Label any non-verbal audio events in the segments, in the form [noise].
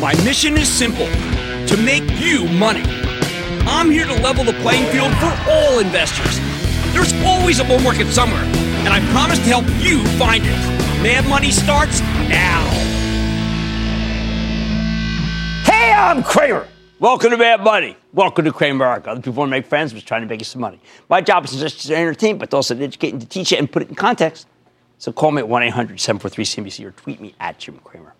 My mission is simple to make you money. I'm here to level the playing field for all investors. There's always a bull market somewhere, and I promise to help you find it. Mad Money starts now. Hey, I'm Cramer. Welcome to Mad Money. Welcome to Cramer America. Other people want to make friends, but trying to make you some money. My job is to just to entertain, but also to educate and to teach it and put it in context. So call me at 1 800 743 CNBC or tweet me at Jim Cramer.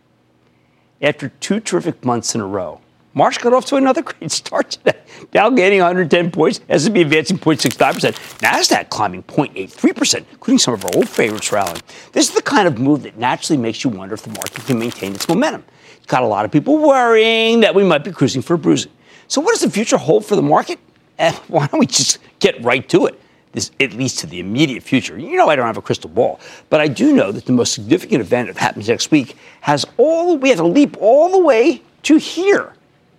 After two terrific months in a row, March got off to another [laughs] great start today. Dow gaining 110 points, S&P advancing 0.65%, Nasdaq climbing 0.83%, including some of our old favorites rallying. This is the kind of move that naturally makes you wonder if the market can maintain its momentum. It's got a lot of people worrying that we might be cruising for a bruising. So, what does the future hold for the market? Eh, [laughs] why don't we just get right to it? This, at least to the immediate future. You know, I don't have a crystal ball, but I do know that the most significant event that happens next week has all. We have to leap all the way to here.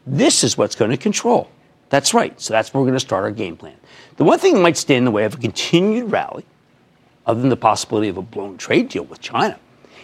This is what's going to control. That's right. So that's where we're going to start our game plan. The one thing that might stand in the way of a continued rally, other than the possibility of a blown trade deal with China,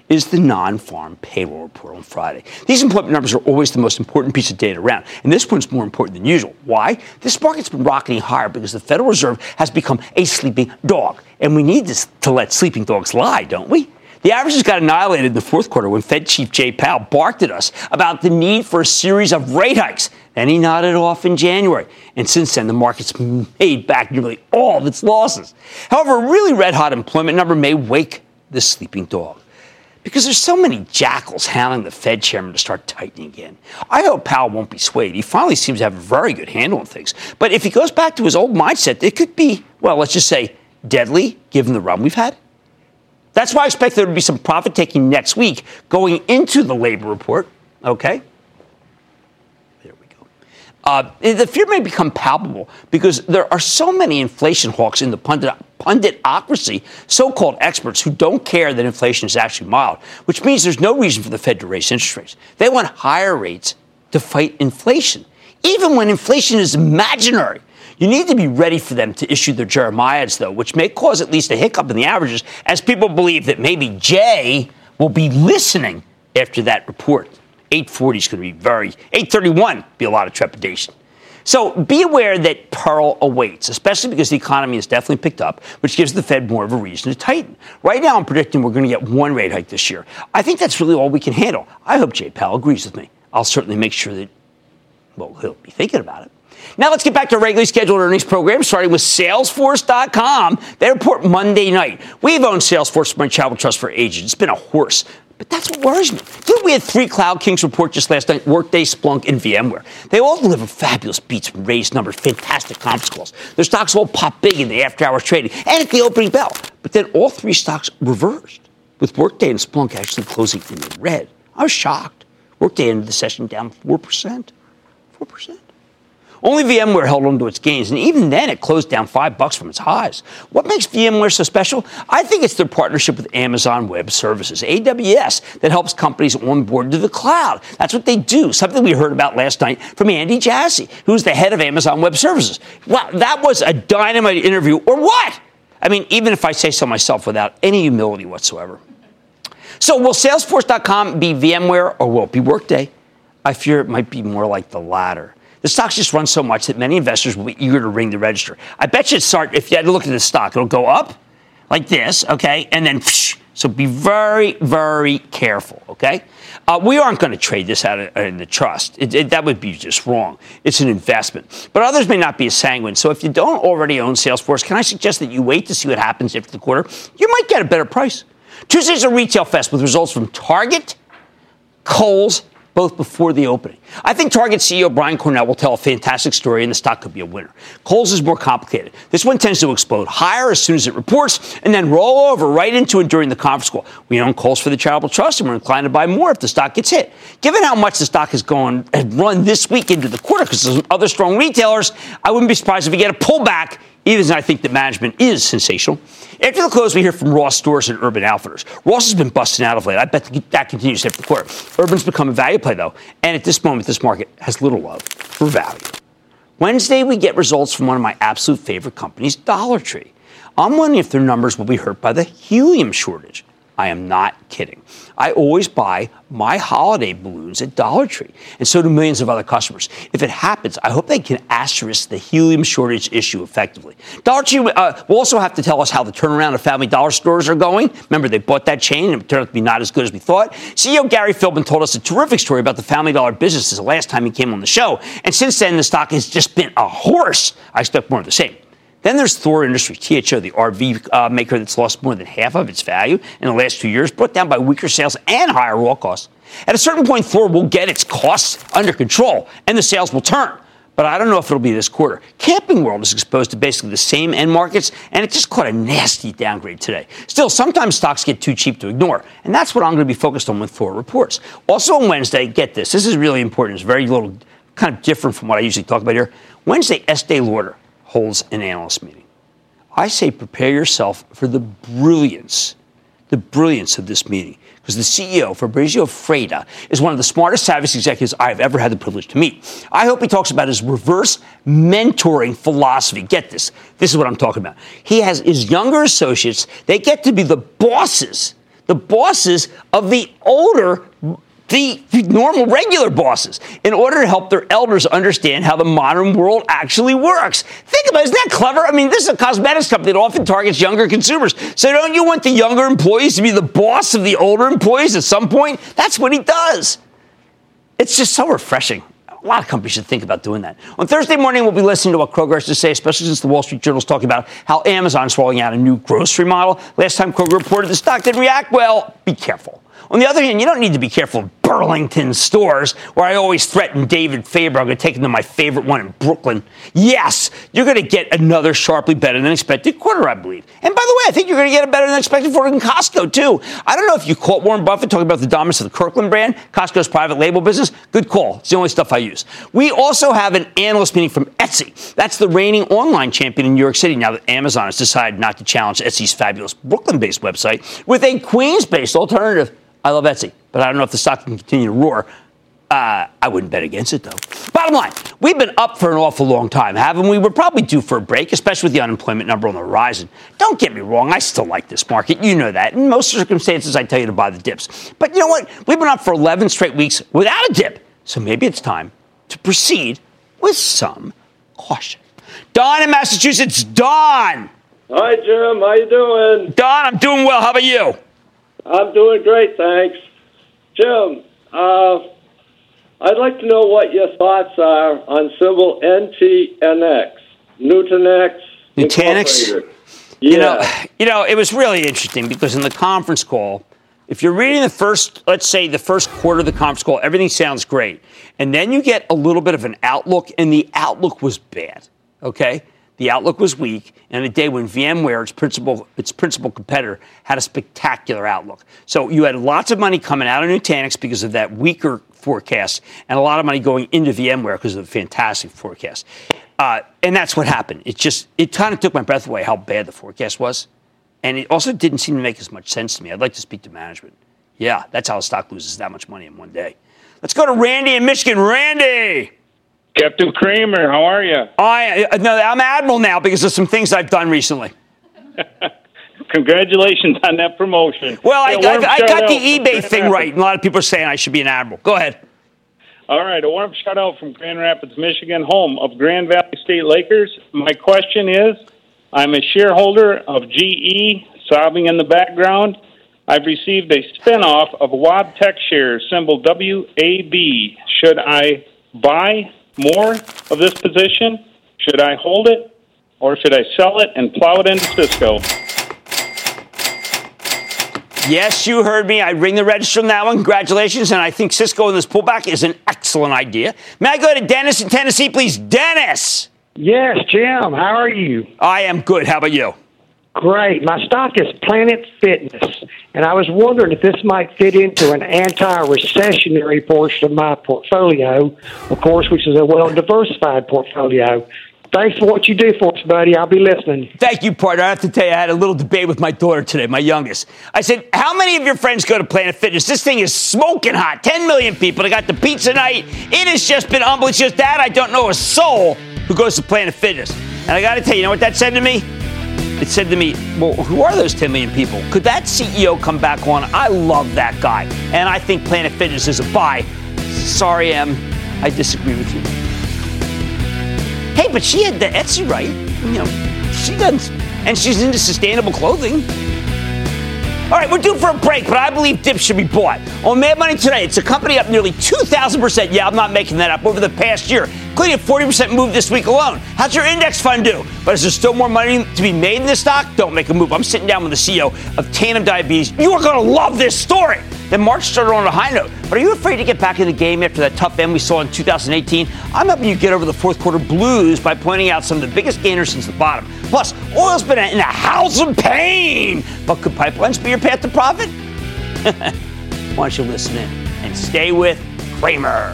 is the non-farm payroll report on Friday. These employment numbers are always the most important piece of data around, and this one's more important than usual. Why? This market's been rocketing higher because the Federal Reserve has become a sleeping dog, and we need this to let sleeping dogs lie, don't we? The averages got annihilated in the fourth quarter when Fed Chief Jay Powell barked at us about the need for a series of rate hikes. Then he nodded off in January. And since then, the market's made back nearly all of its losses. However, a really red hot employment number may wake the sleeping dog. Because there's so many jackals hounding the Fed chairman to start tightening again. I hope Powell won't be swayed. He finally seems to have a very good handle on things. But if he goes back to his old mindset, it could be, well, let's just say, deadly given the run we've had. That's why I expect there to be some profit taking next week going into the labor report. Okay? There we go. Uh, the fear may become palpable because there are so many inflation hawks in the pundit, punditocracy, so called experts who don't care that inflation is actually mild, which means there's no reason for the Fed to raise interest rates. They want higher rates to fight inflation, even when inflation is imaginary. You need to be ready for them to issue their Jeremiads, though, which may cause at least a hiccup in the averages as people believe that maybe Jay will be listening after that report. 840 is going to be very, 831 be a lot of trepidation. So be aware that peril awaits, especially because the economy has definitely picked up, which gives the Fed more of a reason to tighten. Right now, I'm predicting we're going to get one rate hike this year. I think that's really all we can handle. I hope Jay Powell agrees with me. I'll certainly make sure that, well, he'll be thinking about it. Now let's get back to our regularly scheduled earnings program, starting with Salesforce.com. They report Monday night. We've owned Salesforce Sprint Travel Trust for ages. It's been a horse. But that's what worries me. Look, we had three Cloud Kings report just last night Workday, Splunk, and VMware. They all delivered fabulous beats raised numbers, fantastic conference calls. Their stocks all popped big in the after hours trading and at the opening bell. But then all three stocks reversed, with Workday and Splunk actually closing in the red. I was shocked. Workday ended the session down 4%. 4%. Only VMware held on to its gains, and even then it closed down five bucks from its highs. What makes VMware so special? I think it's their partnership with Amazon Web Services, AWS, that helps companies onboard to the cloud. That's what they do, something we heard about last night from Andy Jassy, who's the head of Amazon Web Services. Wow, that was a dynamite interview, or what? I mean, even if I say so myself without any humility whatsoever. So, will Salesforce.com be VMware or will it be Workday? I fear it might be more like the latter. The stock's just run so much that many investors will be eager to ring the register. I bet you start, if you had to look at the stock, it'll go up like this, okay, and then So be very, very careful, okay? Uh, we aren't going to trade this out in the trust. It, it, that would be just wrong. It's an investment. But others may not be as sanguine. So if you don't already own Salesforce, can I suggest that you wait to see what happens after the quarter? You might get a better price. Tuesday's a retail fest with results from Target, Kohl's, both before the opening. I think Target CEO Brian Cornell will tell a fantastic story and the stock could be a winner. Kohl's is more complicated. This one tends to explode higher as soon as it reports and then roll over right into it during the conference call. We own Kohl's for the charitable trust and we're inclined to buy more if the stock gets hit. Given how much the stock has gone and run this week into the quarter because there's other strong retailers, I wouldn't be surprised if we get a pullback even as I think that management is sensational. After the close, we hear from Ross Stores and Urban Outfitters. Ross has been busting out of late. I bet that continues after the quarter. Urban's become a value play, though, and at this moment, this market has little love for value. Wednesday, we get results from one of my absolute favorite companies, Dollar Tree. I'm wondering if their numbers will be hurt by the helium shortage. I am not kidding. I always buy my holiday balloons at Dollar Tree, and so do millions of other customers. If it happens, I hope they can asterisk the helium shortage issue effectively. Dollar Tree uh, will also have to tell us how the turnaround of Family Dollar stores are going. Remember, they bought that chain, and it turned out to be not as good as we thought. CEO Gary Philbin told us a terrific story about the Family Dollar business the last time he came on the show, and since then, the stock has just been a horse. I expect more of the same. Then there's Thor Industries, THO, the RV uh, maker that's lost more than half of its value in the last two years, brought down by weaker sales and higher raw costs. At a certain point, Thor will get its costs under control and the sales will turn. But I don't know if it'll be this quarter. Camping World is exposed to basically the same end markets, and it just caught a nasty downgrade today. Still, sometimes stocks get too cheap to ignore, and that's what I'm going to be focused on when Thor reports. Also on Wednesday, get this. This is really important. It's very little, kind of different from what I usually talk about here. Wednesday, Estee Lauder holds an analyst meeting. I say prepare yourself for the brilliance, the brilliance of this meeting. Because the CEO, Fabrizio Freda, is one of the smartest, savviest executives I've ever had the privilege to meet. I hope he talks about his reverse mentoring philosophy. Get this. This is what I'm talking about. He has his younger associates, they get to be the bosses, the bosses of the older the normal, regular bosses in order to help their elders understand how the modern world actually works. Think about it. Isn't that clever? I mean, this is a cosmetics company that often targets younger consumers. So don't you want the younger employees to be the boss of the older employees at some point? That's what he does. It's just so refreshing. A lot of companies should think about doing that. On Thursday morning, we'll be listening to what Kroger has to say, especially since the Wall Street Journal is talking about how Amazon is rolling out a new grocery model. Last time Kroger reported the stock didn't react well. Be careful. On the other hand, you don't need to be careful Burlington stores, where I always threaten David Faber. I'm going to take him to my favorite one in Brooklyn. Yes, you're going to get another sharply better than expected quarter, I believe. And by the way, I think you're going to get a better than expected quarter in Costco, too. I don't know if you caught Warren Buffett talking about the dominance of the Kirkland brand, Costco's private label business. Good call. It's the only stuff I use. We also have an analyst meeting from Etsy. That's the reigning online champion in New York City now that Amazon has decided not to challenge Etsy's fabulous Brooklyn based website with a Queens based alternative. I love Etsy, but I don't know if the stock can continue to roar. Uh, I wouldn't bet against it, though. Bottom line, we've been up for an awful long time, haven't we? We're probably due for a break, especially with the unemployment number on the horizon. Don't get me wrong, I still like this market. You know that. In most circumstances, I tell you to buy the dips. But you know what? We've been up for 11 straight weeks without a dip. So maybe it's time to proceed with some caution. Don in Massachusetts, Don. Hi, Jim. How you doing? Don, I'm doing well. How about you? I'm doing great, thanks. Jim, uh, I'd like to know what your thoughts are on symbol NTNX, Nutanix. Nutanix? Yeah. You know, [sighs] you know, it was really interesting because in the conference call, if you're reading the first, let's say the first quarter of the conference call, everything sounds great. And then you get a little bit of an outlook, and the outlook was bad. Okay? The outlook was weak, and a day when VMware, its principal, its principal competitor, had a spectacular outlook. So you had lots of money coming out of Nutanix because of that weaker forecast, and a lot of money going into VMware because of the fantastic forecast. Uh, and that's what happened. It just it kind of took my breath away how bad the forecast was, and it also didn't seem to make as much sense to me. I'd like to speak to management. Yeah, that's how a stock loses that much money in one day. Let's go to Randy in Michigan. Randy. Captain Cramer, how are you? I uh, no, I'm admiral now because of some things I've done recently. [laughs] Congratulations on that promotion. Well, I, I, I got the eBay thing right. And a lot of people are saying I should be an admiral. Go ahead. All right, a warm shout out from Grand Rapids, Michigan, home of Grand Valley State Lakers. My question is I'm a shareholder of GE, sobbing in the background. I've received a spinoff of Wabtec shares, symbol WAB. Should I buy more of this position? Should I hold it? Or should I sell it and plow it into Cisco? Yes, you heard me. I ring the register on that one. Congratulations. And I think Cisco in this pullback is an excellent idea. May I go to Dennis in Tennessee, please? Dennis! Yes, Jim. How are you? I am good. How about you? Great. My stock is Planet Fitness, and I was wondering if this might fit into an anti-recessionary portion of my portfolio, of course, which is a well-diversified portfolio. Thanks for what you do for us, buddy. I'll be listening. Thank you, partner. I have to tell you, I had a little debate with my daughter today, my youngest. I said, How many of your friends go to Planet Fitness? This thing is smoking hot. 10 million people. They got the pizza night. It has just been unbelievable. It's just that I don't know a soul who goes to Planet Fitness. And I got to tell you, you know what that said to me? It said to me, Well, who are those 10 million people? Could that CEO come back on? I love that guy. And I think Planet Fitness is a buy. Sorry, Em. I disagree with you. Hey, but she had the Etsy right. You know, she does, and she's into sustainable clothing. All right, we're due for a break, but I believe dips should be bought. On Mad Money today, it's a company up nearly 2,000%. Yeah, I'm not making that up over the past year, including a 40% move this week alone. How's your index fund do? But is there still more money to be made in this stock? Don't make a move. I'm sitting down with the CEO of Tandem Diabetes. You are going to love this story. Then March started on a high note. But are you afraid to get back in the game after that tough end we saw in 2018? I'm helping you get over the fourth quarter blues by pointing out some of the biggest gainers since the bottom. Plus, oil's been in a house of pain. But could pipelines be your path to profit? [laughs] Why don't you listen in and stay with Cramer?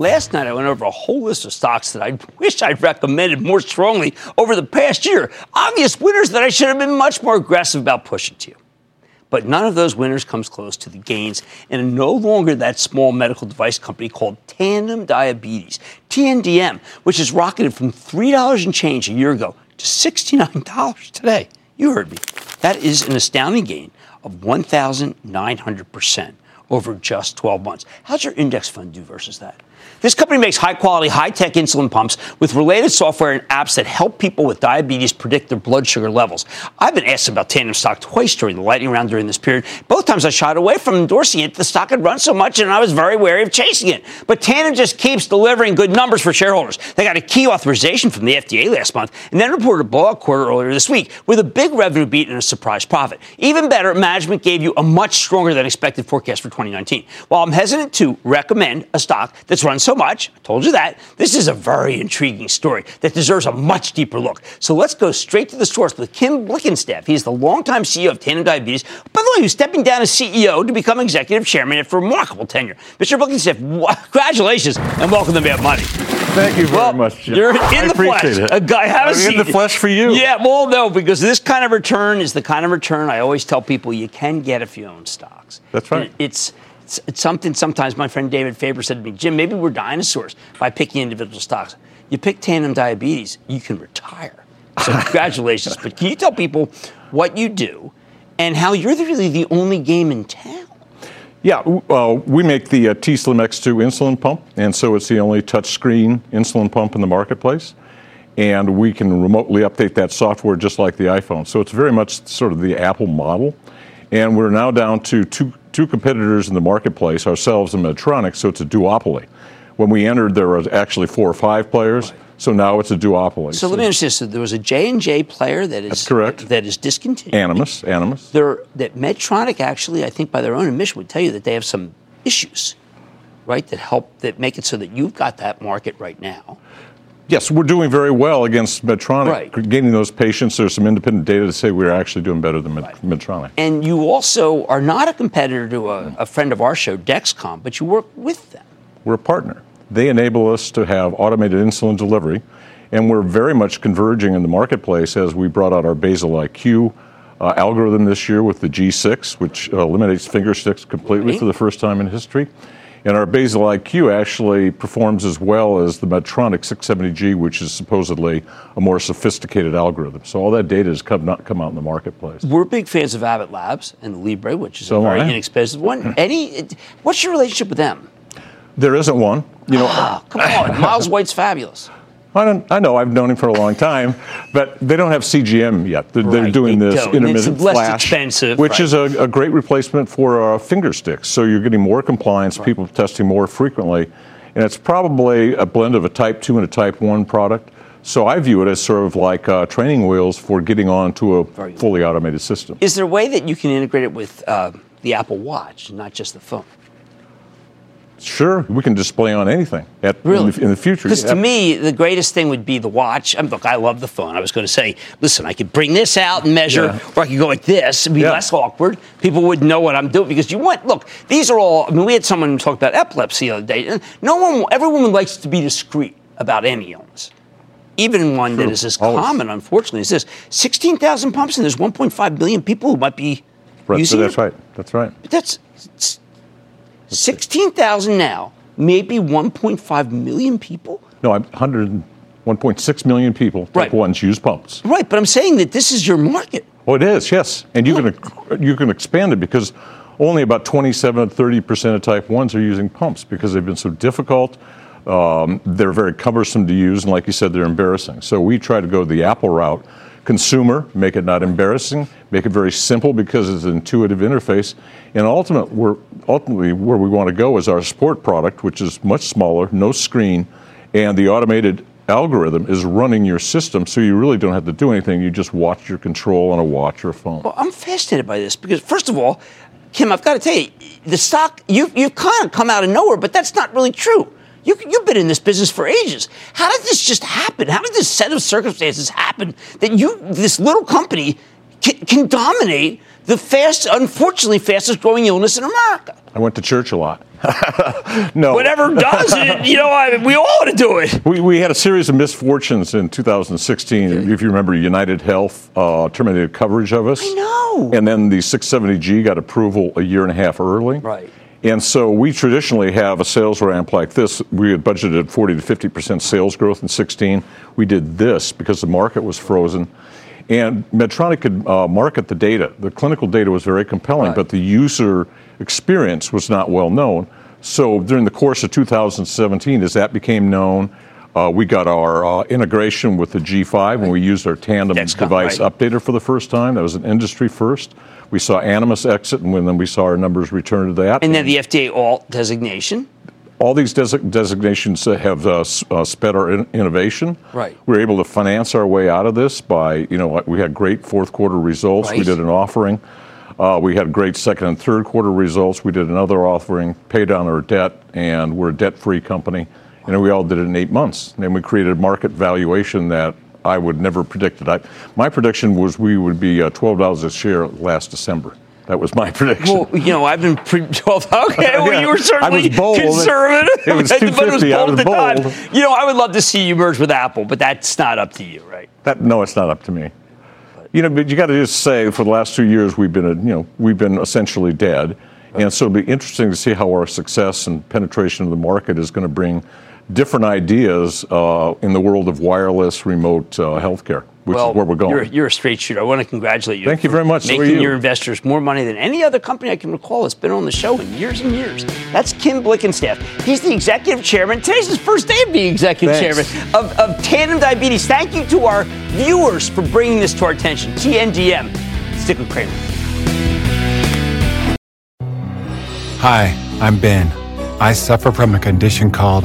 Last night, I went over a whole list of stocks that I wish I'd recommended more strongly over the past year. Obvious winners that I should have been much more aggressive about pushing to you. But none of those winners comes close to the gains in no longer that small medical device company called Tandem Diabetes, TNDM, which has rocketed from $3 and change a year ago to $69 today. You heard me. That is an astounding gain of 1,900% over just 12 months. How's your index fund do versus that? This company makes high quality, high tech insulin pumps with related software and apps that help people with diabetes predict their blood sugar levels. I've been asked about Tandem stock twice during the lightning round during this period. Both times I shied away from endorsing it. The stock had run so much and I was very wary of chasing it. But Tandem just keeps delivering good numbers for shareholders. They got a key authorization from the FDA last month and then reported a blowout quarter earlier this week with a big revenue beat and a surprise profit. Even better, management gave you a much stronger than expected forecast for 2019. While I'm hesitant to recommend a stock that's run so much, I told you that, this is a very intriguing story that deserves a much deeper look. So let's go straight to the source with Kim Blickenstaff. He's the longtime CEO of Tandem Diabetes. By the way, who's stepping down as CEO to become executive chairman after a remarkable tenure. Mr. Blickenstaff, congratulations and welcome to Mad Money. Thank you very well, much, Jim. You're in I the flesh. It. A guy, have a I'm seat. in the flesh for you. Yeah, well, no, because this kind of return is the kind of return I always tell people you can get if you own stocks. That's right. It's, it's, it's something sometimes my friend David Faber said to me, Jim, maybe we're dinosaurs by picking individual stocks. You pick tandem diabetes, you can retire. So [laughs] congratulations. but can you tell people what you do and how you're really the only game in town? Yeah, uh, we make the uh, T Slim X2 insulin pump, and so it's the only touchscreen insulin pump in the marketplace. And we can remotely update that software just like the iPhone. So it's very much sort of the Apple model. And we're now down to two, two competitors in the marketplace, ourselves and Medtronic, so it's a duopoly. When we entered, there were actually four or five players. Right. So now it's a duopoly. So, so let me understand. So there was a J and J player that is correct. That is discontinued. Animas. There, that Medtronic actually, I think, by their own admission, would tell you that they have some issues, right? That help that make it so that you've got that market right now. Yes, we're doing very well against Medtronic. Right. Gaining those patients, there's some independent data to say we're actually doing better than right. Medtronic. And you also are not a competitor to a, a friend of our show, Dexcom, but you work with them. We're a partner. They enable us to have automated insulin delivery, and we're very much converging in the marketplace as we brought out our Basal IQ uh, algorithm this year with the G6, which uh, eliminates finger sticks completely right. for the first time in history. And our basal IQ actually performs as well as the Medtronic 670G, which is supposedly a more sophisticated algorithm. So all that data has come, not come out in the marketplace. We're big fans of Abbott Labs and the Libre, which is so a very inexpensive one. [laughs] Any, what's your relationship with them? There isn't one. You know, oh, come on, Miles White's fabulous. I, don't, I know I've known him for a long time, but they don't have CGM yet. They're, right, doing they this intermittent it's less flash, expensive, which right. is a, a, great replacement for uh, finger sticks. So you're getting more compliance, right. people testing more frequently, and it's probably a blend of a Type Two and a Type One product. So I view it as sort of like uh, training wheels for getting onto a fully automated system. Is there a way that you can integrate it with uh, the Apple Watch, not just the phone? Sure, we can display on anything at, really? in, the, in the future. Because to me, the greatest thing would be the watch. I mean, look, I love the phone. I was going to say, listen, I could bring this out and measure, yeah. or I could go like this. It'd be yeah. less awkward. People would know what I'm doing because you want. Look, these are all. I mean, we had someone talk about epilepsy the other day. No one, everyone likes to be discreet about any illness. Even one True. that is as Always. common, unfortunately, as this. 16,000 pumps, and there's 1.5 million people who might be right, using so that's it. right. That's right. But that's 16,000 now, maybe 1.5 million people? No, 100, 1.6 million people, type right. ones, use pumps. Right, but I'm saying that this is your market. Oh, it is, yes. And you, can, you can expand it because only about 27 to 30% of type 1s are using pumps because they've been so difficult. Um, they're very cumbersome to use, and like you said, they're embarrassing. So we try to go the Apple route consumer, make it not embarrassing, make it very simple because it's an intuitive interface. And ultimately, we're, ultimately, where we want to go is our sport product, which is much smaller, no screen, and the automated algorithm is running your system, so you really don't have to do anything. You just watch your control on a watch or a phone. Well, I'm fascinated by this because, first of all, Kim, I've got to tell you, the stock, you, you've kind of come out of nowhere, but that's not really true. You, you've been in this business for ages. How did this just happen? How did this set of circumstances happen that you, this little company, can, can dominate the fast, unfortunately, fastest growing illness in America? I went to church a lot. [laughs] no. Whatever does it, you know, I, we all want to do it. We, we had a series of misfortunes in 2016. If you remember, United Health uh, terminated coverage of us. I know. And then the 670G got approval a year and a half early. Right. And so we traditionally have a sales ramp like this. We had budgeted 40 to 50 percent sales growth in 16. We did this because the market was frozen. And Medtronic could uh, market the data. The clinical data was very compelling, right. but the user experience was not well known. So during the course of 2017, as that became known, uh, we got our uh, integration with the G5 right. and we used our tandem Dexcom, device right. updater for the first time. That was an industry first. We saw Animas exit, and then we saw our numbers return to that. And then the FDA alt designation. All these des- designations have uh, uh, sped our in- innovation. Right. We were able to finance our way out of this by, you know, we had great fourth quarter results. Right. We did an offering. Uh, we had great second and third quarter results. We did another offering, paid down our debt, and we're a debt-free company. And we all did it in eight months. And we created a market valuation that I would never predict it. I, my prediction was we would be uh, $12 a share last December. That was my [laughs] prediction. Well, you know, I've been pre- [laughs] told, okay, [laughs] well, yeah, you were certainly conservative. It was 250. I was bold. You know, I would love to see you merge with Apple, but that's not up to you, right? That, no, it's not up to me. You know, but you got to just say, for the last two years, we've been, you know, we've been essentially dead, and so it'll be interesting to see how our success and penetration of the market is going to bring different ideas uh, in the world of wireless remote uh, healthcare, which well, is where we're going. You're, you're, a straight shooter. I want to congratulate you. Thank you very much. Making so you. your investors more money than any other company I can recall that's been on the show in years and years. That's Kim Blickenstaff. He's the executive chairman. Today's his first day of being executive Thanks. chairman of, of Tandem Diabetes. Thank you to our viewers for bringing this to our attention. TNDM. Stick with Cramer. Hi, I'm Ben. I suffer from a condition called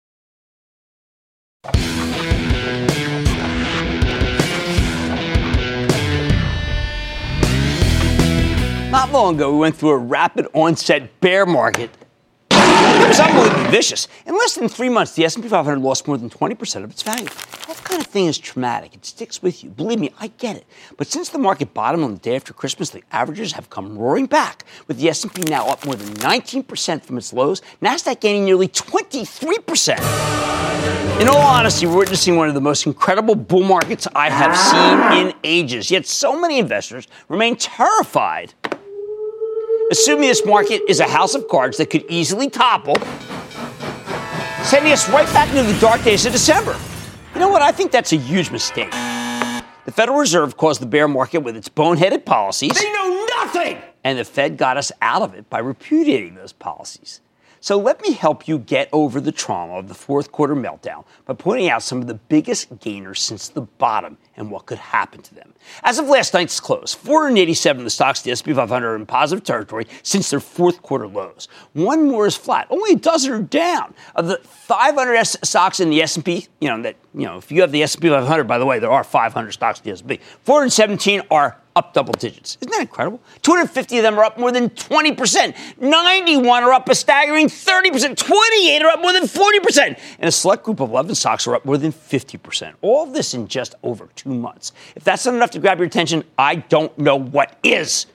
Not long ago, we went through a rapid onset bear market. It was unbelievably vicious. In less than three months, the S&P 500 lost more than 20% of its value. That kind of thing is traumatic. It sticks with you. Believe me, I get it. But since the market bottomed on the day after Christmas, the averages have come roaring back, with the S&P now up more than 19% from its lows, Nasdaq gaining nearly 23%. In all honesty, we're witnessing one of the most incredible bull markets I have seen in ages. Yet so many investors remain terrified assuming this market is a house of cards that could easily topple, sending us right back into the dark days of December. You know what? I think that's a huge mistake. The Federal Reserve caused the bear market with its boneheaded policies. They know nothing! And the Fed got us out of it by repudiating those policies. So let me help you get over the trauma of the fourth quarter meltdown by pointing out some of the biggest gainers since the bottom and what could happen to them. As of last night's close, 487 of the stocks, the S&P 500, are in positive territory since their fourth quarter lows. One more is flat. Only a dozen are down. Of the 500 S- stocks in the S&P, you know that you know if you have the S&P 500, by the way, there are 500 stocks in the S&P. 417 are up double digits. Isn't that incredible? 250 of them are up more than 20%. 91 are up a staggering 30%. 28 are up more than 40%. And a select group of 11 stocks are up more than 50%. All this in just over two months. If that's not enough to grab your attention, I don't know what is.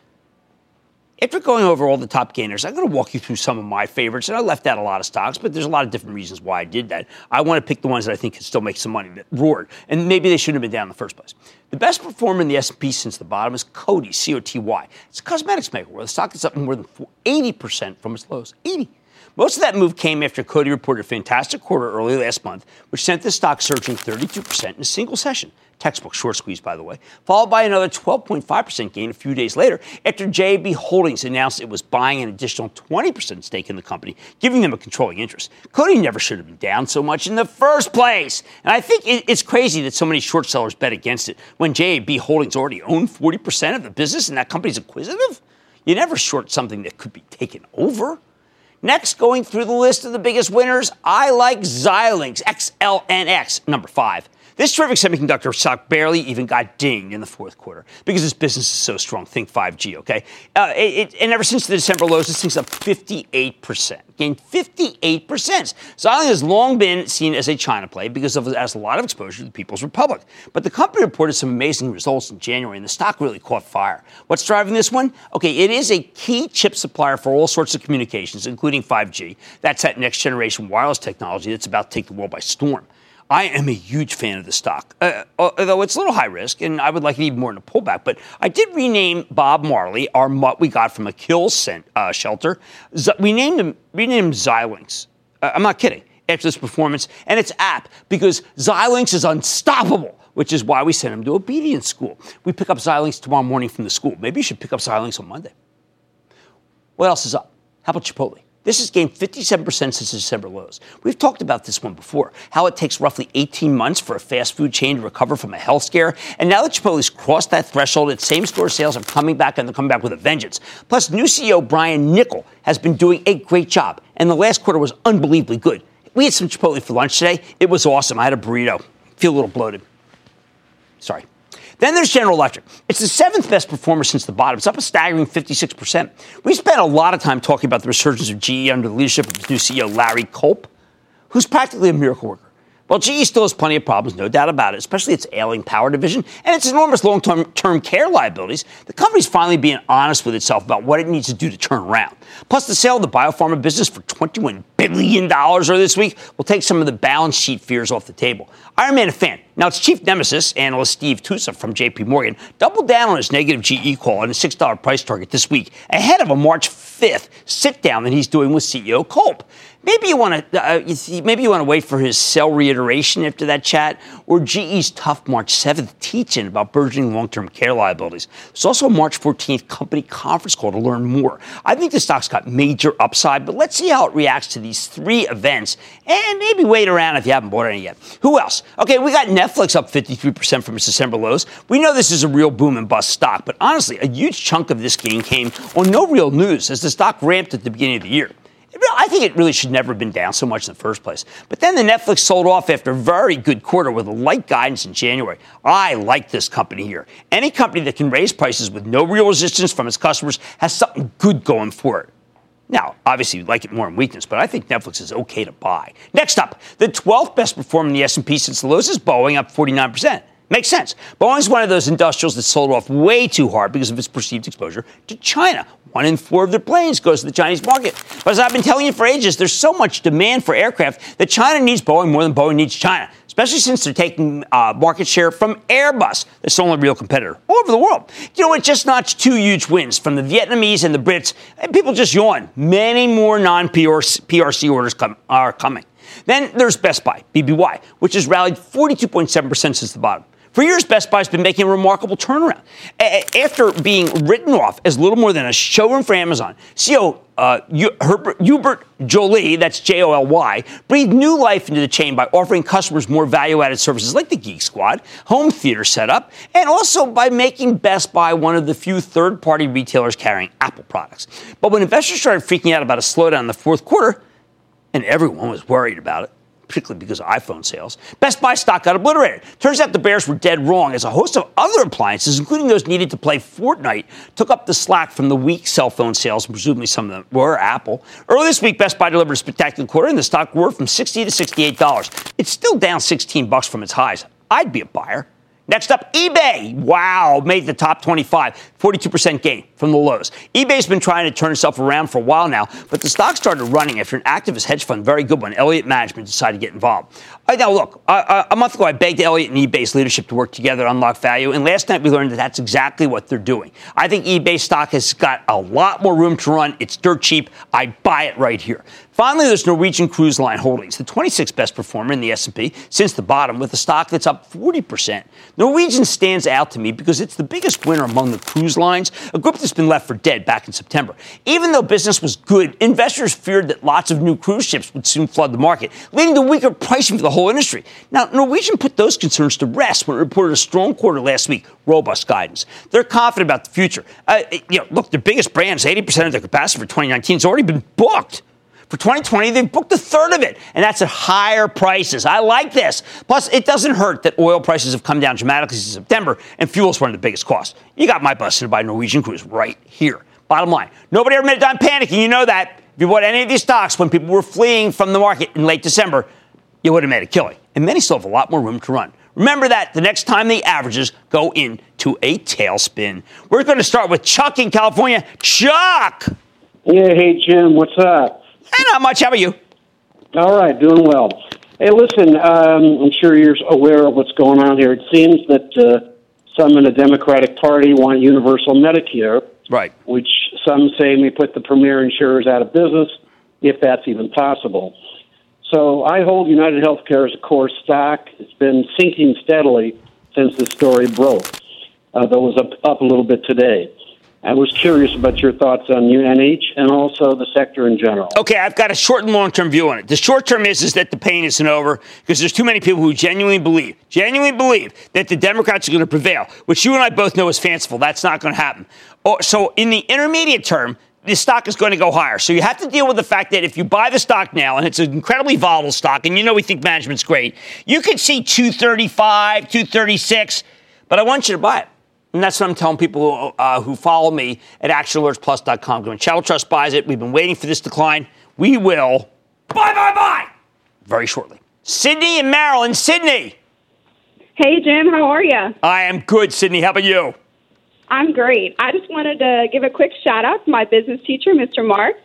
After going over all the top gainers, I'm going to walk you through some of my favorites. And I left out a lot of stocks, but there's a lot of different reasons why I did that. I want to pick the ones that I think can still make some money that roared, and maybe they shouldn't have been down in the first place. The best performer in the S&P since the bottom is Coty, C-O-T-Y. It's a cosmetics maker where the stock is up more than 80% from its lows. 80. Most of that move came after Coty reported a fantastic quarter early last month, which sent the stock surging 32% in a single session. Textbook short squeeze, by the way, followed by another 12.5% gain a few days later after JAB Holdings announced it was buying an additional 20% stake in the company, giving them a controlling interest. Coty never should have been down so much in the first place. And I think it's crazy that so many short sellers bet against it when JAB Holdings already owned 40% of the business and that company's acquisitive. You never short something that could be taken over. Next, going through the list of the biggest winners, I like Xilinx, XLNX, number five. This terrific semiconductor stock barely even got dinged in the fourth quarter because this business is so strong. Think 5G, okay? Uh, it, and ever since the December lows, this thing's up 58%. Gained 58%. Xilinx has long been seen as a China play because of, it has a lot of exposure to the People's Republic. But the company reported some amazing results in January, and the stock really caught fire. What's driving this one? Okay, it is a key chip supplier for all sorts of communications, including 5G. That's that next generation wireless technology that's about to take the world by storm. I am a huge fan of the stock, uh, although it's a little high risk, and I would like it even more in a pullback. But I did rename Bob Marley, our mutt we got from a kill cent, uh, shelter. Z- we named him, renamed Xilinx. Uh, I'm not kidding. After this performance, and it's apt because Xilinx is unstoppable, which is why we sent him to obedience school. We pick up Xilinx tomorrow morning from the school. Maybe you should pick up Xilinx on Monday. What else is up? How about Chipotle? This has gained 57% since December lows. We've talked about this one before, how it takes roughly 18 months for a fast food chain to recover from a health scare. And now that Chipotle's crossed that threshold, its same store sales are coming back and they're coming back with a vengeance. Plus, new CEO Brian Niccol has been doing a great job, and the last quarter was unbelievably good. We had some Chipotle for lunch today. It was awesome. I had a burrito. Feel a little bloated. Sorry. Then there's General Electric. It's the seventh best performer since the bottom. It's up a staggering 56%. We spent a lot of time talking about the resurgence of GE under the leadership of new CEO, Larry Culp, who's practically a miracle worker. Well, GE still has plenty of problems, no doubt about it, especially its ailing power division and its enormous long term care liabilities. The company's finally being honest with itself about what it needs to do to turn around. Plus, the sale of the biopharma business for $21 billion earlier this week will take some of the balance sheet fears off the table. Iron Man a fan. Now, its chief nemesis, analyst Steve Tusa from JP Morgan, doubled down on his negative GE call and a $6 price target this week ahead of a March 5th sit down that he's doing with CEO Culp. Maybe you want to uh, maybe you want to wait for his sell reiteration after that chat, or GE's tough March 7th teaching about burgeoning long-term care liabilities. There's also a March 14th company conference call to learn more. I think the stock's got major upside, but let's see how it reacts to these three events, and maybe wait around if you haven't bought any yet. Who else? Okay, we got Netflix up 53% from its December lows. We know this is a real boom and bust stock, but honestly, a huge chunk of this gain came on no real news as the stock ramped at the beginning of the year. I think it really should never have been down so much in the first place. But then the Netflix sold off after a very good quarter with a light guidance in January. I like this company here. Any company that can raise prices with no real resistance from its customers has something good going for it. Now, obviously, you'd like it more in weakness, but I think Netflix is okay to buy. Next up, the 12th best performer in the S&P since the lows is Boeing, up 49%. Makes sense. Boeing's one of those industrials that sold off way too hard because of its perceived exposure to China. One in four of their planes goes to the Chinese market. But as I've been telling you for ages, there's so much demand for aircraft that China needs Boeing more than Boeing needs China, especially since they're taking uh, market share from Airbus, the only real competitor, all over the world. You know, it just notched two huge wins from the Vietnamese and the Brits, and people just yawn. Many more non PRC orders come, are coming. Then there's Best Buy, BBY, which has rallied 42.7% since the bottom. For years, Best Buy's been making a remarkable turnaround. A- after being written off as little more than a showroom for Amazon, CEO uh, Hubert Joly, that's J O L Y, breathed new life into the chain by offering customers more value added services like the Geek Squad, home theater setup, and also by making Best Buy one of the few third party retailers carrying Apple products. But when investors started freaking out about a slowdown in the fourth quarter, and everyone was worried about it, particularly because of iPhone sales. Best Buy stock got obliterated. Turns out the bears were dead wrong, as a host of other appliances, including those needed to play Fortnite, took up the slack from the weak cell phone sales, and presumably some of them were Apple. Early this week, Best Buy delivered a spectacular quarter, and the stock grew from 60 to $68. It's still down 16 bucks from its highs. I'd be a buyer. Next up, eBay. Wow, made the top 25, 42% gain from the lows. eBay's been trying to turn itself around for a while now, but the stock started running after an activist hedge fund, very good one, Elliott Management, decided to get involved. Uh, now, look, uh, a month ago, I begged Elliott and eBay's leadership to work together to unlock value, and last night we learned that that's exactly what they're doing. I think eBay stock has got a lot more room to run. It's dirt cheap. I buy it right here. Finally, there's Norwegian Cruise Line Holdings, the 26th best performer in the S&P since the bottom, with a stock that's up 40%. Norwegian stands out to me because it's the biggest winner among the cruise lines, a group that's been left for dead back in September. Even though business was good, investors feared that lots of new cruise ships would soon flood the market, leading to weaker pricing for the whole industry. Now, Norwegian put those concerns to rest when it reported a strong quarter last week, robust guidance. They're confident about the future. Uh, you know, look, their biggest brands, 80% of their capacity for 2019 has already been booked. For 2020, they've booked a third of it, and that's at higher prices. I like this. Plus, it doesn't hurt that oil prices have come down dramatically since September, and fuel is one of the biggest costs. You got my bus to buy Norwegian Cruise right here. Bottom line, nobody ever made a dime panicking. You know that. If you bought any of these stocks when people were fleeing from the market in late December, you would have made a killing. And many still have a lot more room to run. Remember that the next time the averages go into a tailspin. We're going to start with Chuck in California. Chuck! Yeah, hey, Jim, what's up? Hey, not much. How about you? All right, doing well. Hey, listen, um, I'm sure you're aware of what's going on here. It seems that uh, some in the Democratic Party want universal Medicare, right? Which some say may put the premier insurers out of business, if that's even possible. So I hold United Healthcare as a core stock. It's been sinking steadily since the story broke, uh, though it was up, up a little bit today. I was curious about your thoughts on UNH and also the sector in general. Okay, I've got a short and long term view on it. The short term is, is that the pain isn't over because there's too many people who genuinely believe, genuinely believe that the Democrats are going to prevail, which you and I both know is fanciful. That's not going to happen. Oh, so in the intermediate term, the stock is going to go higher. So you have to deal with the fact that if you buy the stock now, and it's an incredibly volatile stock, and you know we think management's great, you could see 235, 236, but I want you to buy it. And that's what I'm telling people uh, who follow me at actionalertsplus.com. When Charitable Trust buys it, we've been waiting for this decline. We will buy, buy, buy very shortly. Sydney and Maryland. Sydney. Hey, Jim. How are you? I am good, Sydney. How about you? I'm great. I just wanted to give a quick shout out to my business teacher, Mr. Mark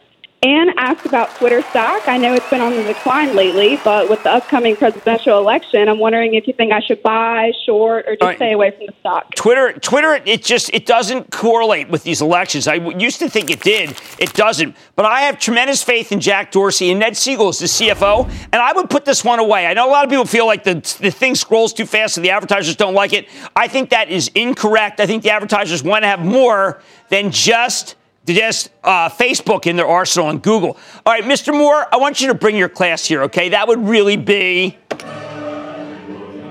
and asked about Twitter stock. I know it's been on the decline lately, but with the upcoming presidential election, I'm wondering if you think I should buy, short, or just right. stay away from the stock. Twitter, Twitter, it just it doesn't correlate with these elections. I used to think it did, it doesn't. But I have tremendous faith in Jack Dorsey and Ned Segal as the CFO, and I would put this one away. I know a lot of people feel like the the thing scrolls too fast and the advertisers don't like it. I think that is incorrect. I think the advertisers want to have more than just just uh, Facebook in their arsenal and Google. All right, Mr. Moore, I want you to bring your class here, okay? That would really be.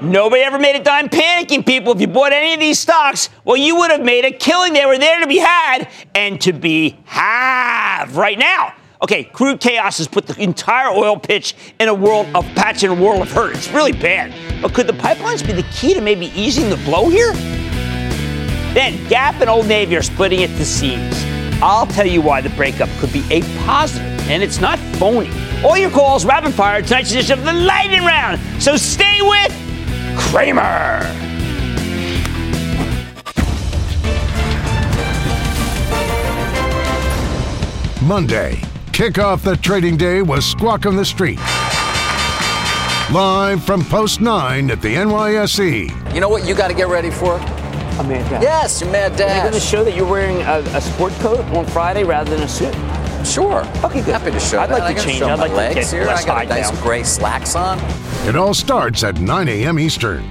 Nobody ever made a dime panicking, people. If you bought any of these stocks, well, you would have made a killing. They were there to be had and to be have right now. Okay, crude chaos has put the entire oil pitch in a world of patch and a world of hurt. It's really bad. But could the pipelines be the key to maybe easing the blow here? Then Gap and Old Navy are splitting at the seams. I'll tell you why the breakup could be a positive, and it's not phony. All your calls rapid fire tonight's edition of the Lightning Round. So stay with Cramer. Monday, kick off the trading day was Squawk on the Street. Live from Post 9 at the NYSE. You know what you got to get ready for? A mad dash. Yes, a mad dash. Are you going to show that you're wearing a, a sport coat on Friday rather than a suit? Sure. Okay, good. Happy to show I'd that. like to change. I'd like legs to here. I got a nice down. gray slacks on. It all starts at 9 a.m. Eastern.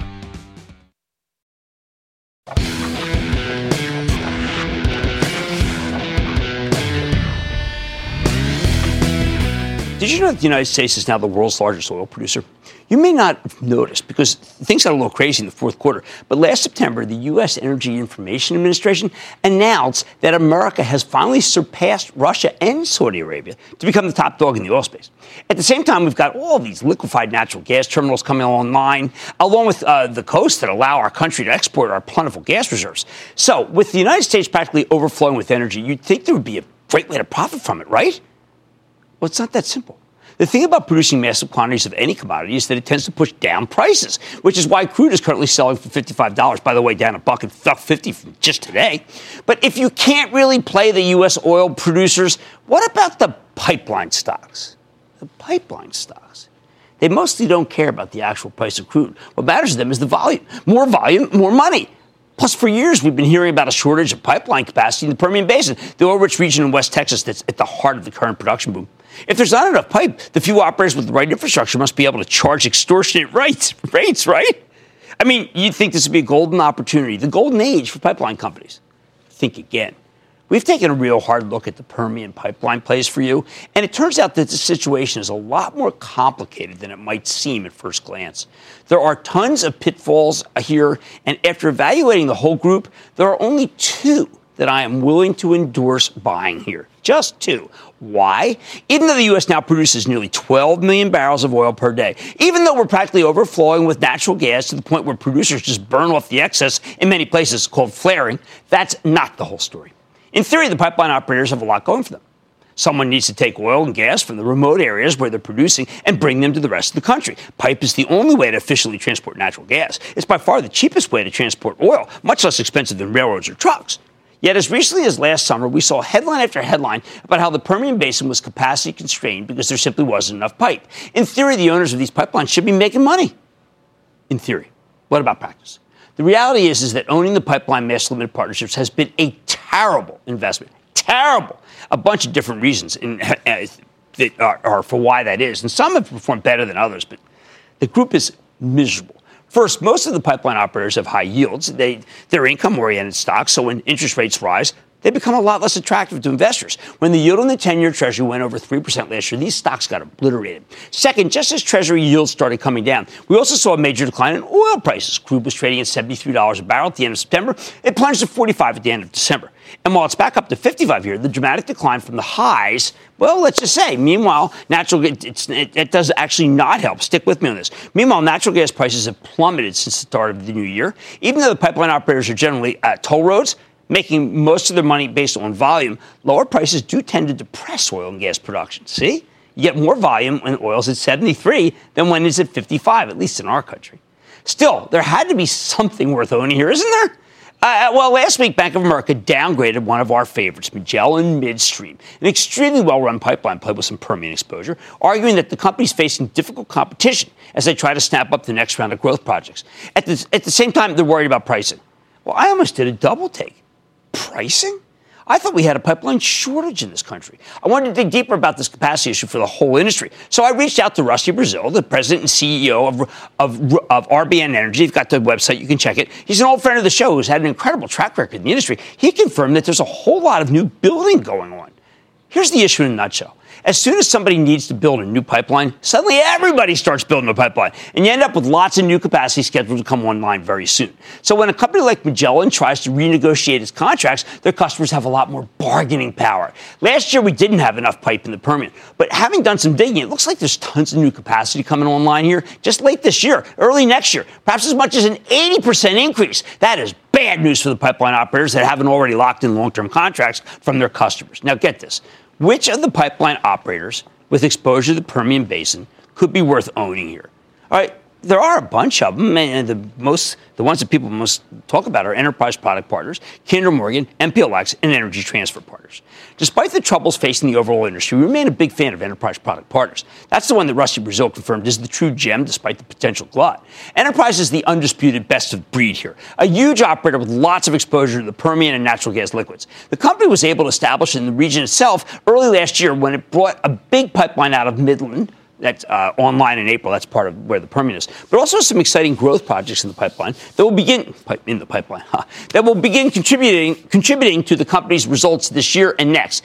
Did you know that the United States is now the world's largest oil producer? You may not have noticed because things got a little crazy in the fourth quarter. But last September, the U.S. Energy Information Administration announced that America has finally surpassed Russia and Saudi Arabia to become the top dog in the oil space. At the same time, we've got all these liquefied natural gas terminals coming online, along with uh, the coasts that allow our country to export our plentiful gas reserves. So, with the United States practically overflowing with energy, you'd think there would be a great way to profit from it, right? Well, it's not that simple. The thing about producing massive quantities of any commodity is that it tends to push down prices, which is why crude is currently selling for $55. By the way, down a buck and 50 from just today. But if you can't really play the U.S. oil producers, what about the pipeline stocks? The pipeline stocks. They mostly don't care about the actual price of crude. What matters to them is the volume. More volume, more money. Plus, for years, we've been hearing about a shortage of pipeline capacity in the Permian Basin, the oil rich region in West Texas that's at the heart of the current production boom. If there's not enough pipe, the few operators with the right infrastructure must be able to charge extortionate [laughs] rates, rates right? I mean, you'd think this would be a golden opportunity, the golden age for pipeline companies. Think again. We've taken a real hard look at the Permian pipeline plays for you, and it turns out that the situation is a lot more complicated than it might seem at first glance. There are tons of pitfalls here, and after evaluating the whole group, there are only two that I am willing to endorse buying here. Just two. Why? Even though the U.S. now produces nearly 12 million barrels of oil per day, even though we're practically overflowing with natural gas to the point where producers just burn off the excess in many places called flaring, that's not the whole story. In theory, the pipeline operators have a lot going for them. Someone needs to take oil and gas from the remote areas where they're producing and bring them to the rest of the country. Pipe is the only way to efficiently transport natural gas. It's by far the cheapest way to transport oil, much less expensive than railroads or trucks. Yet, as recently as last summer, we saw headline after headline about how the Permian Basin was capacity constrained because there simply wasn't enough pipe. In theory, the owners of these pipelines should be making money. In theory. What about practice? The reality is, is that owning the pipeline master limited partnerships has been a terrible investment. Terrible. A bunch of different reasons in, [laughs] uh, that are, are for why that is. And some have performed better than others, but the group is miserable. First, most of the pipeline operators have high yields. They, they're income oriented stocks, so when interest rates rise, they become a lot less attractive to investors. When the yield on the 10 year Treasury went over 3% last year, these stocks got obliterated. Second, just as Treasury yields started coming down, we also saw a major decline in oil prices. Crude was trading at $73 a barrel at the end of September. It plunged to 45 at the end of December. And while it's back up to 55 here, the dramatic decline from the highs, well, let's just say, meanwhile, natural it, it, does actually not help. Stick with me on this. Meanwhile, natural gas prices have plummeted since the start of the new year. Even though the pipeline operators are generally at toll roads, making most of their money based on volume, lower prices do tend to depress oil and gas production. See? You get more volume when oil's at 73 than when it's at 55, at least in our country. Still, there had to be something worth owning here, isn't there? Uh, uh, well, last week, Bank of America downgraded one of our favorites, Magellan Midstream, an extremely well run pipeline play with some Permian exposure, arguing that the company is facing difficult competition as they try to snap up the next round of growth projects. At the, at the same time, they're worried about pricing. Well, I almost did a double take pricing? I thought we had a pipeline shortage in this country. I wanted to dig deeper about this capacity issue for the whole industry. So I reached out to Rusty Braziel, the president and CEO of, of, of RBN Energy. You've got the website, you can check it. He's an old friend of the show who's had an incredible track record in the industry. He confirmed that there's a whole lot of new building going on. Here's the issue in a nutshell as soon as somebody needs to build a new pipeline, suddenly everybody starts building a pipeline. And you end up with lots of new capacity scheduled to come online very soon. So when a company like Magellan tries to renegotiate its contracts, their customers have a lot more bargaining power. Last year, we didn't have enough pipe in the Permian. But having done some digging, it looks like there's tons of new capacity coming online here just late this year, early next year, perhaps as much as an 80% increase. That is bad news for the pipeline operators that haven't already locked in long term contracts from their customers. Now, get this which of the pipeline operators with exposure to the Permian Basin could be worth owning here? All right, there are a bunch of them, and the most, the ones that people most talk about are enterprise product partners, Kinder Morgan, MPLX, and Energy Transfer Partners. Despite the troubles facing the overall industry, we remain a big fan of enterprise product partners. That's the one that Rusty Braziel confirmed is the true gem, despite the potential glut. Enterprise is the undisputed best of breed here, a huge operator with lots of exposure to the Permian and natural gas liquids. The company was able to establish in the region itself early last year when it brought a big pipeline out of Midland that's uh, online in April. That's part of where the Permian is. But also some exciting growth projects in the pipeline that will begin in the pipeline huh, [laughs] that will begin contributing contributing to the company's results this year and next.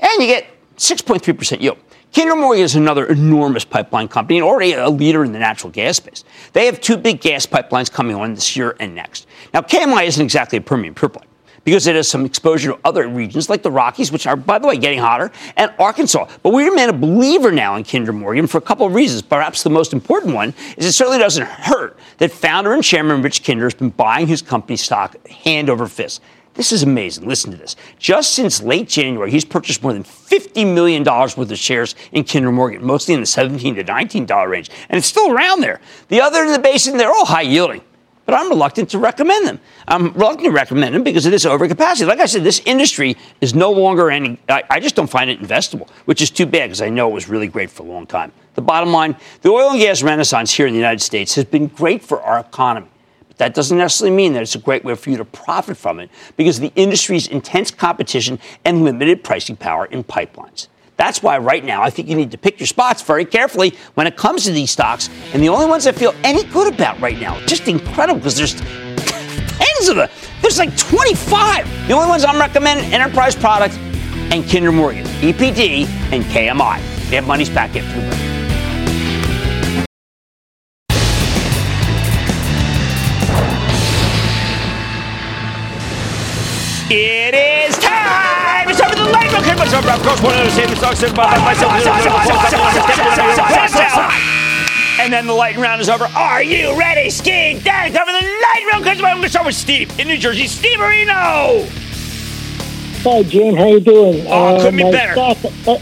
And you get 6.3 percent yield. Kinder Morgan is another enormous pipeline company and already a leader in the natural gas space. They have two big gas pipelines coming on this year and next. Now, KMI isn't exactly a Permian play because it has some exposure to other regions like the Rockies, which are, by the way, getting hotter, and Arkansas. But we remain a believer now in Kinder Morgan for a couple of reasons. Perhaps the most important one is it certainly doesn't hurt that founder and chairman Rich Kinder has been buying his company stock hand over fist. This is amazing. Listen to this. Just since late January, he's purchased more than $50 million worth of shares in Kinder Morgan, mostly in the 17 to $19 range. And it's still around there. The other in the basin, they're all high yielding but I'm reluctant to recommend them. I'm reluctant to recommend them because of this overcapacity. Like I said, this industry is no longer any, I, I just don't find it investable, which is too bad because I know it was really great for a long time. The bottom line the oil and gas renaissance here in the United States has been great for our economy. But that doesn't necessarily mean that it's a great way for you to profit from it because of the industry's intense competition and limited pricing power in pipelines. That's why right now I think you need to pick your spots very carefully when it comes to these stocks. And the only ones I feel any good about right now, just incredible because there's tens of them. There's like 25. The only ones I'm recommending Enterprise Products and Kinder Morgan, EPD, and KMI. They money's back after the. It is light round. What's up, one of the same stocks by myself. And then the lightning round is over. Are you ready, Steve? Daddy, time for the light round. I'm going to start with Steve in New Jersey. Steve Areno. Hi, Jim. How you doing? Oh, couldn't be better. Stock, uh,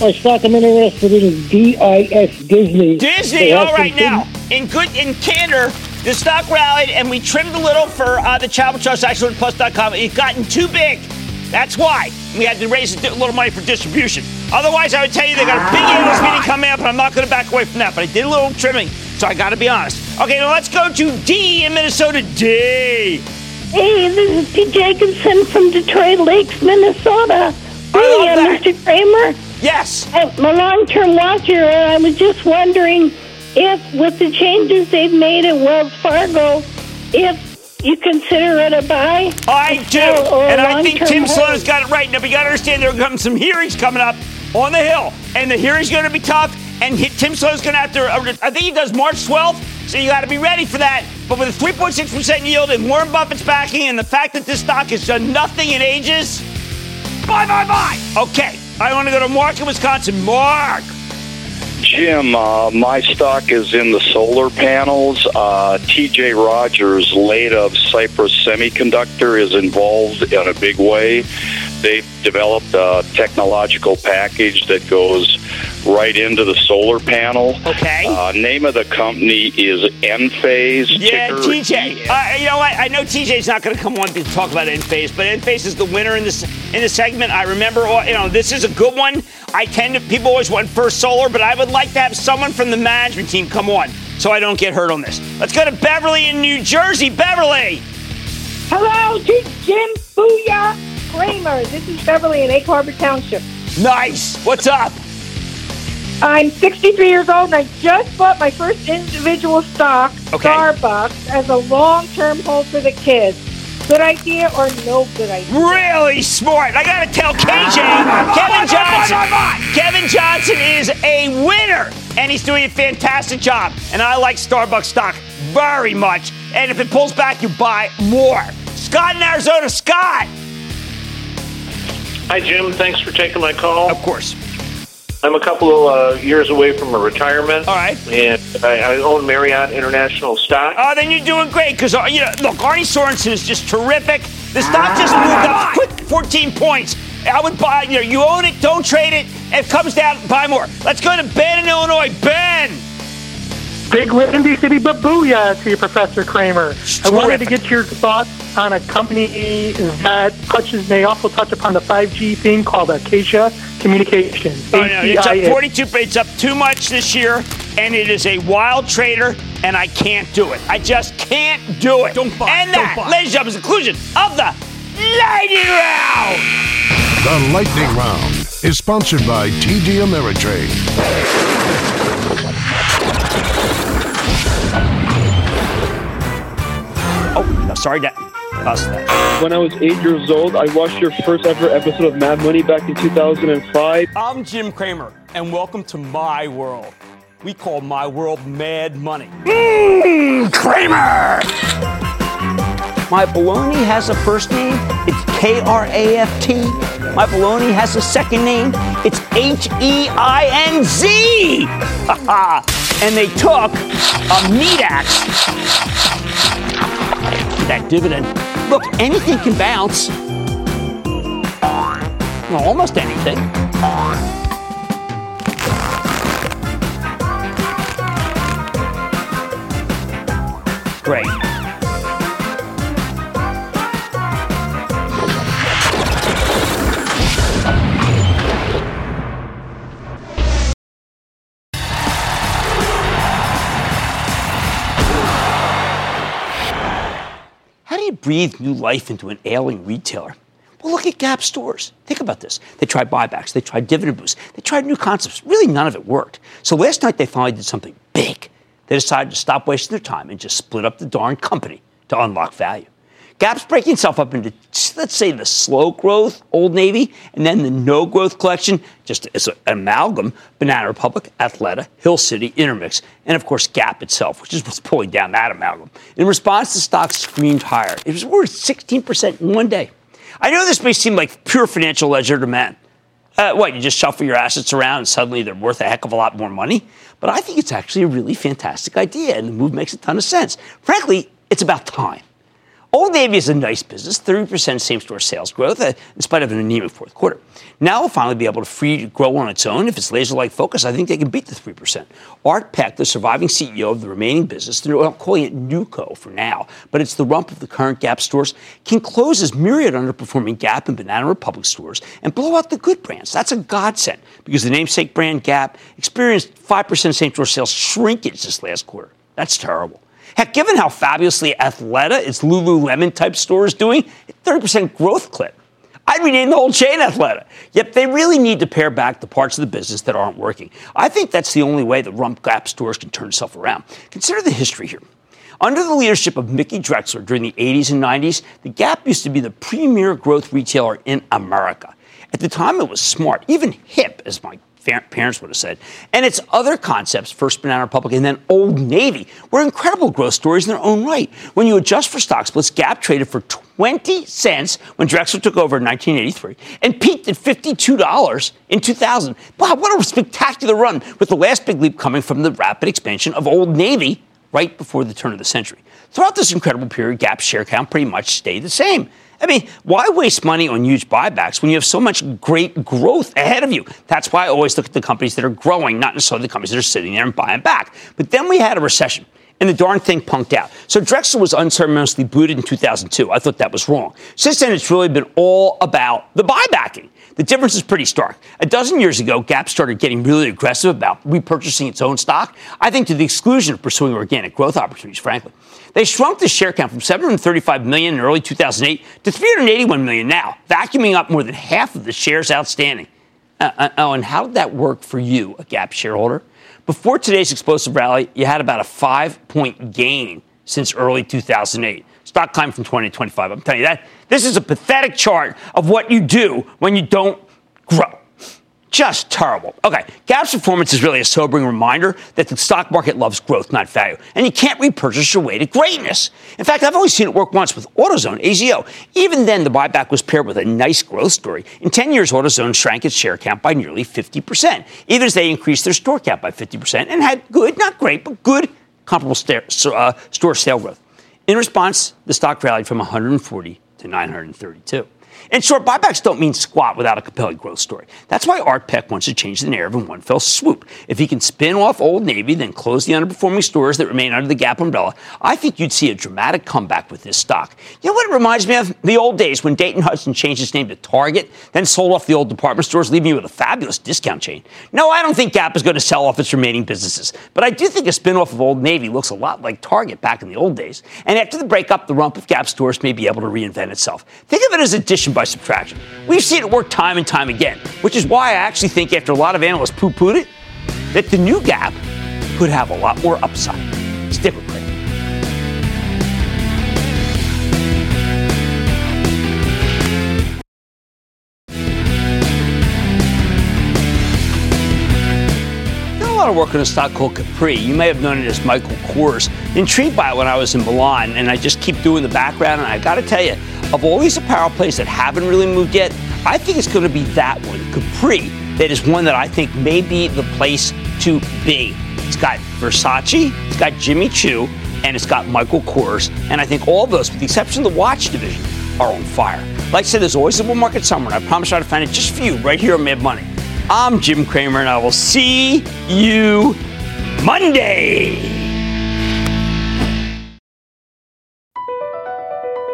my stock I'm interested in is DIS Disney. Disney, all right now. In good in candor, the stock rallied and we trimmed a little for uh, the Charitable Trust, ActionAlertsPlus.com. It's gotten too big. That's why we had to raise a little money for distribution. Otherwise, I would tell you they got a big analyst meeting coming up, and I'm not going to back away from that. But I did a little trimming, so I got to be honest. Okay, now let's go to D in Minnesota. D. Hey, this is P. Jacobson from Detroit Lakes, Minnesota. I love uh, that. Mr. Cramer. Yes. I'm a long-term watcher, and I was just wondering if, with the changes they've made at Wells Fargo, if You consider it a buy? I do. Or- or and I think Tim? Sloan's got it right. Now, we got to understand there are coming some hearings coming up on the Hill. And the hearing's going to be tough. And Tim Sloan's going to have to, uh, I think he does March 12th. So you got to be ready for that. But with a 3.6% yield and Warren Buffett's backing and the fact that this stock has done nothing in ages, buy, buy, buy. Okay. I want to go to Mark in Wisconsin. Mark. Jim, uh, my stock is in the solar panels. Uh, TJ Rogers, late of Cypress Semiconductor, is involved in a big way. They've developed a technological package that goes right into the solar panel. Okay. Uh, name of the company is Enphase. Yeah, ticker TJ. Uh, you know what? I know TJ's not going to come on to talk about Enphase, but Enphase is the winner in this in the segment. I remember, you know, this is a good one. I tend to people always want first solar, but I would like to have someone from the management team come on so I don't get hurt on this. Let's go to Beverly in New Jersey. Beverly. Hello, to Jim Booyah Cramer. This is Beverly in Egg Harbor Township. Nice. What's up? I'm 63 years old and I just bought my first individual stock, Okay. Starbucks, as a long-term hold for the kids. Good idea or no good idea? Really smart. I got to tell KJ, Kevin Johnson. Kevin Johnson is a winner, and he's doing a fantastic job. And I like Starbucks stock very much. And if it pulls back, you buy more. Scott in Arizona. Scott. Hi, Jim. Thanks for taking my call. Of course. I'm a couple of uh, years away from a retirement. All right. And I, I own Marriott International stock. Oh, then you're doing great because you know, look, Arne Sorenson is just terrific. The stock just moved up quick 14 points. I would buy. You know, you own it, don't trade it. If it comes down, buy more. Let's go to Ben in Illinois. Ben. Big Windy City Babooyah to you, Professor Cramer. I wanted to get your thoughts on a company that touches, may also touch upon the 5G thing called Acacia Communications. Oh, no, it's up ACIA. 42. It's up too much this year, and it is a wild trader, and I can't do it. I just can't do it. Don't buy. And that, ladies and gentlemen, is the conclusion of the lightning round. The Lightning Round is sponsored by TD Ameritrade. Oh, no, sorry, that. Us that. When I was eight years old, I watched your first ever episode of Mad Money back in 2005. I'm Jim Cramer, and welcome to my world. We call my world Mad Money. Mmm, Cramer! My baloney has a first name, it's K R A F T. My baloney has a second name, it's H E I N Z. and they took a meat axe, that dividend. Look, anything can bounce. Well, almost anything. Great. Breathe new life into an ailing retailer? Well, look at Gap stores. Think about this. They tried buybacks, they tried dividend boosts, they tried new concepts. Really, none of it worked. So last night they finally did something big. They decided to stop wasting their time and just split up the darn company to unlock value. Gap's breaking itself up into, let's say, the slow growth Old Navy, and then the no growth collection, just as an amalgam Banana Republic, Athleta, Hill City, Intermix, and of course Gap itself, which is what's pulling down that amalgam. In response, the stock screamed higher. It was worth 16% in one day. I know this may seem like pure financial legerdemain. Uh, what, you just shuffle your assets around and suddenly they're worth a heck of a lot more money? But I think it's actually a really fantastic idea, and the move makes a ton of sense. Frankly, it's about time. Old Navy is a nice business, 30% same store sales growth, uh, in spite of an anemic fourth quarter. Now we'll finally be able to free grow on its own. If it's laser like focus, I think they can beat the 3%. Art Peck, the surviving CEO of the remaining business, they're calling it NewCo for now, but it's the rump of the current Gap stores, can close his myriad underperforming Gap and Banana Republic stores and blow out the good brands. That's a godsend because the namesake brand Gap experienced 5% same store sales shrinkage this last quarter. That's terrible. Heck, given how fabulously Athleta, its Lululemon type store is doing, 30% growth clip. I'd rename the whole chain Athleta. Yet they really need to pare back the parts of the business that aren't working. I think that's the only way the Rump Gap stores can turn itself around. Consider the history here. Under the leadership of Mickey Drexler during the 80s and 90s, the Gap used to be the premier growth retailer in America. At the time, it was smart, even hip, as my parents would have said. And its other concepts, First Banana Republic and then Old Navy, were incredible growth stories in their own right. When you adjust for stock splits, Gap traded for 20 cents when Drexler took over in 1983 and peaked at $52 in 2000. Wow, what a spectacular run, with the last big leap coming from the rapid expansion of Old Navy right before the turn of the century. Throughout this incredible period, Gap's share count pretty much stayed the same. I mean, why waste money on huge buybacks when you have so much great growth ahead of you? That's why I always look at the companies that are growing, not necessarily the companies that are sitting there and buying back. But then we had a recession. And the darn thing punked out. So Drexler was unceremoniously booted in 2002. I thought that was wrong. Since then, it's really been all about the buybacking. The difference is pretty stark. A dozen years ago, Gap started getting really aggressive about repurchasing its own stock, I think to the exclusion of pursuing organic growth opportunities, frankly. They shrunk the share count from 735 million in early 2008 to 381 million now, vacuuming up more than half of the shares outstanding. Uh, uh, oh, and how did that work for you, a Gap shareholder? Before today's explosive rally, you had about a five point gain since early 2008. Stock climbed from 20 to 25. I'm telling you that. This is a pathetic chart of what you do when you don't grow. Just terrible. Okay, Gap's performance is really a sobering reminder that the stock market loves growth, not value. And you can't repurchase your way to greatness. In fact, I've only seen it work once with AutoZone, AZO. Even then, the buyback was paired with a nice growth story. In 10 years, AutoZone shrank its share count by nearly 50%, even as they increased their store count by 50% and had good, not great, but good comparable uh, store sale growth. In response, the stock rallied from 140 to 932. In short, buybacks don't mean squat without a compelling growth story. That's why Art Peck wants to change the narrative in one fell swoop. If he can spin off Old Navy, then close the underperforming stores that remain under the Gap umbrella, I think you'd see a dramatic comeback with this stock. You know what it reminds me of? The old days when Dayton Hudson changed its name to Target, then sold off the old department stores, leaving you with a fabulous discount chain. No, I don't think Gap is going to sell off its remaining businesses, but I do think a spin off of Old Navy looks a lot like Target back in the old days. And after the breakup, the rump of Gap stores may be able to reinvent itself. Think of it as addition by subtraction. We've seen it work time and time again, which is why I actually think, after a lot of analysts poo pooed it, that the new Gap could have a lot more upside. Stick with Craig. lot of work on a stock called Capri. You may have known it as Michael Kors. Intrigued by it when I was in Milan, and I just keep doing the background. And I got to tell you, of all these apparel plays that haven't really moved yet, I think it's going to be that one, Capri, that is one that I think may be the place to be. It's got Versace, it's got Jimmy Choo, and it's got Michael Kors. And I think all those, with the exception of the watch division, are on fire. Like I said, there's always a bull market somewhere, and I promise I'll find it just for you right here on Mad Money. I'm Jim Cramer, and I will see you Monday.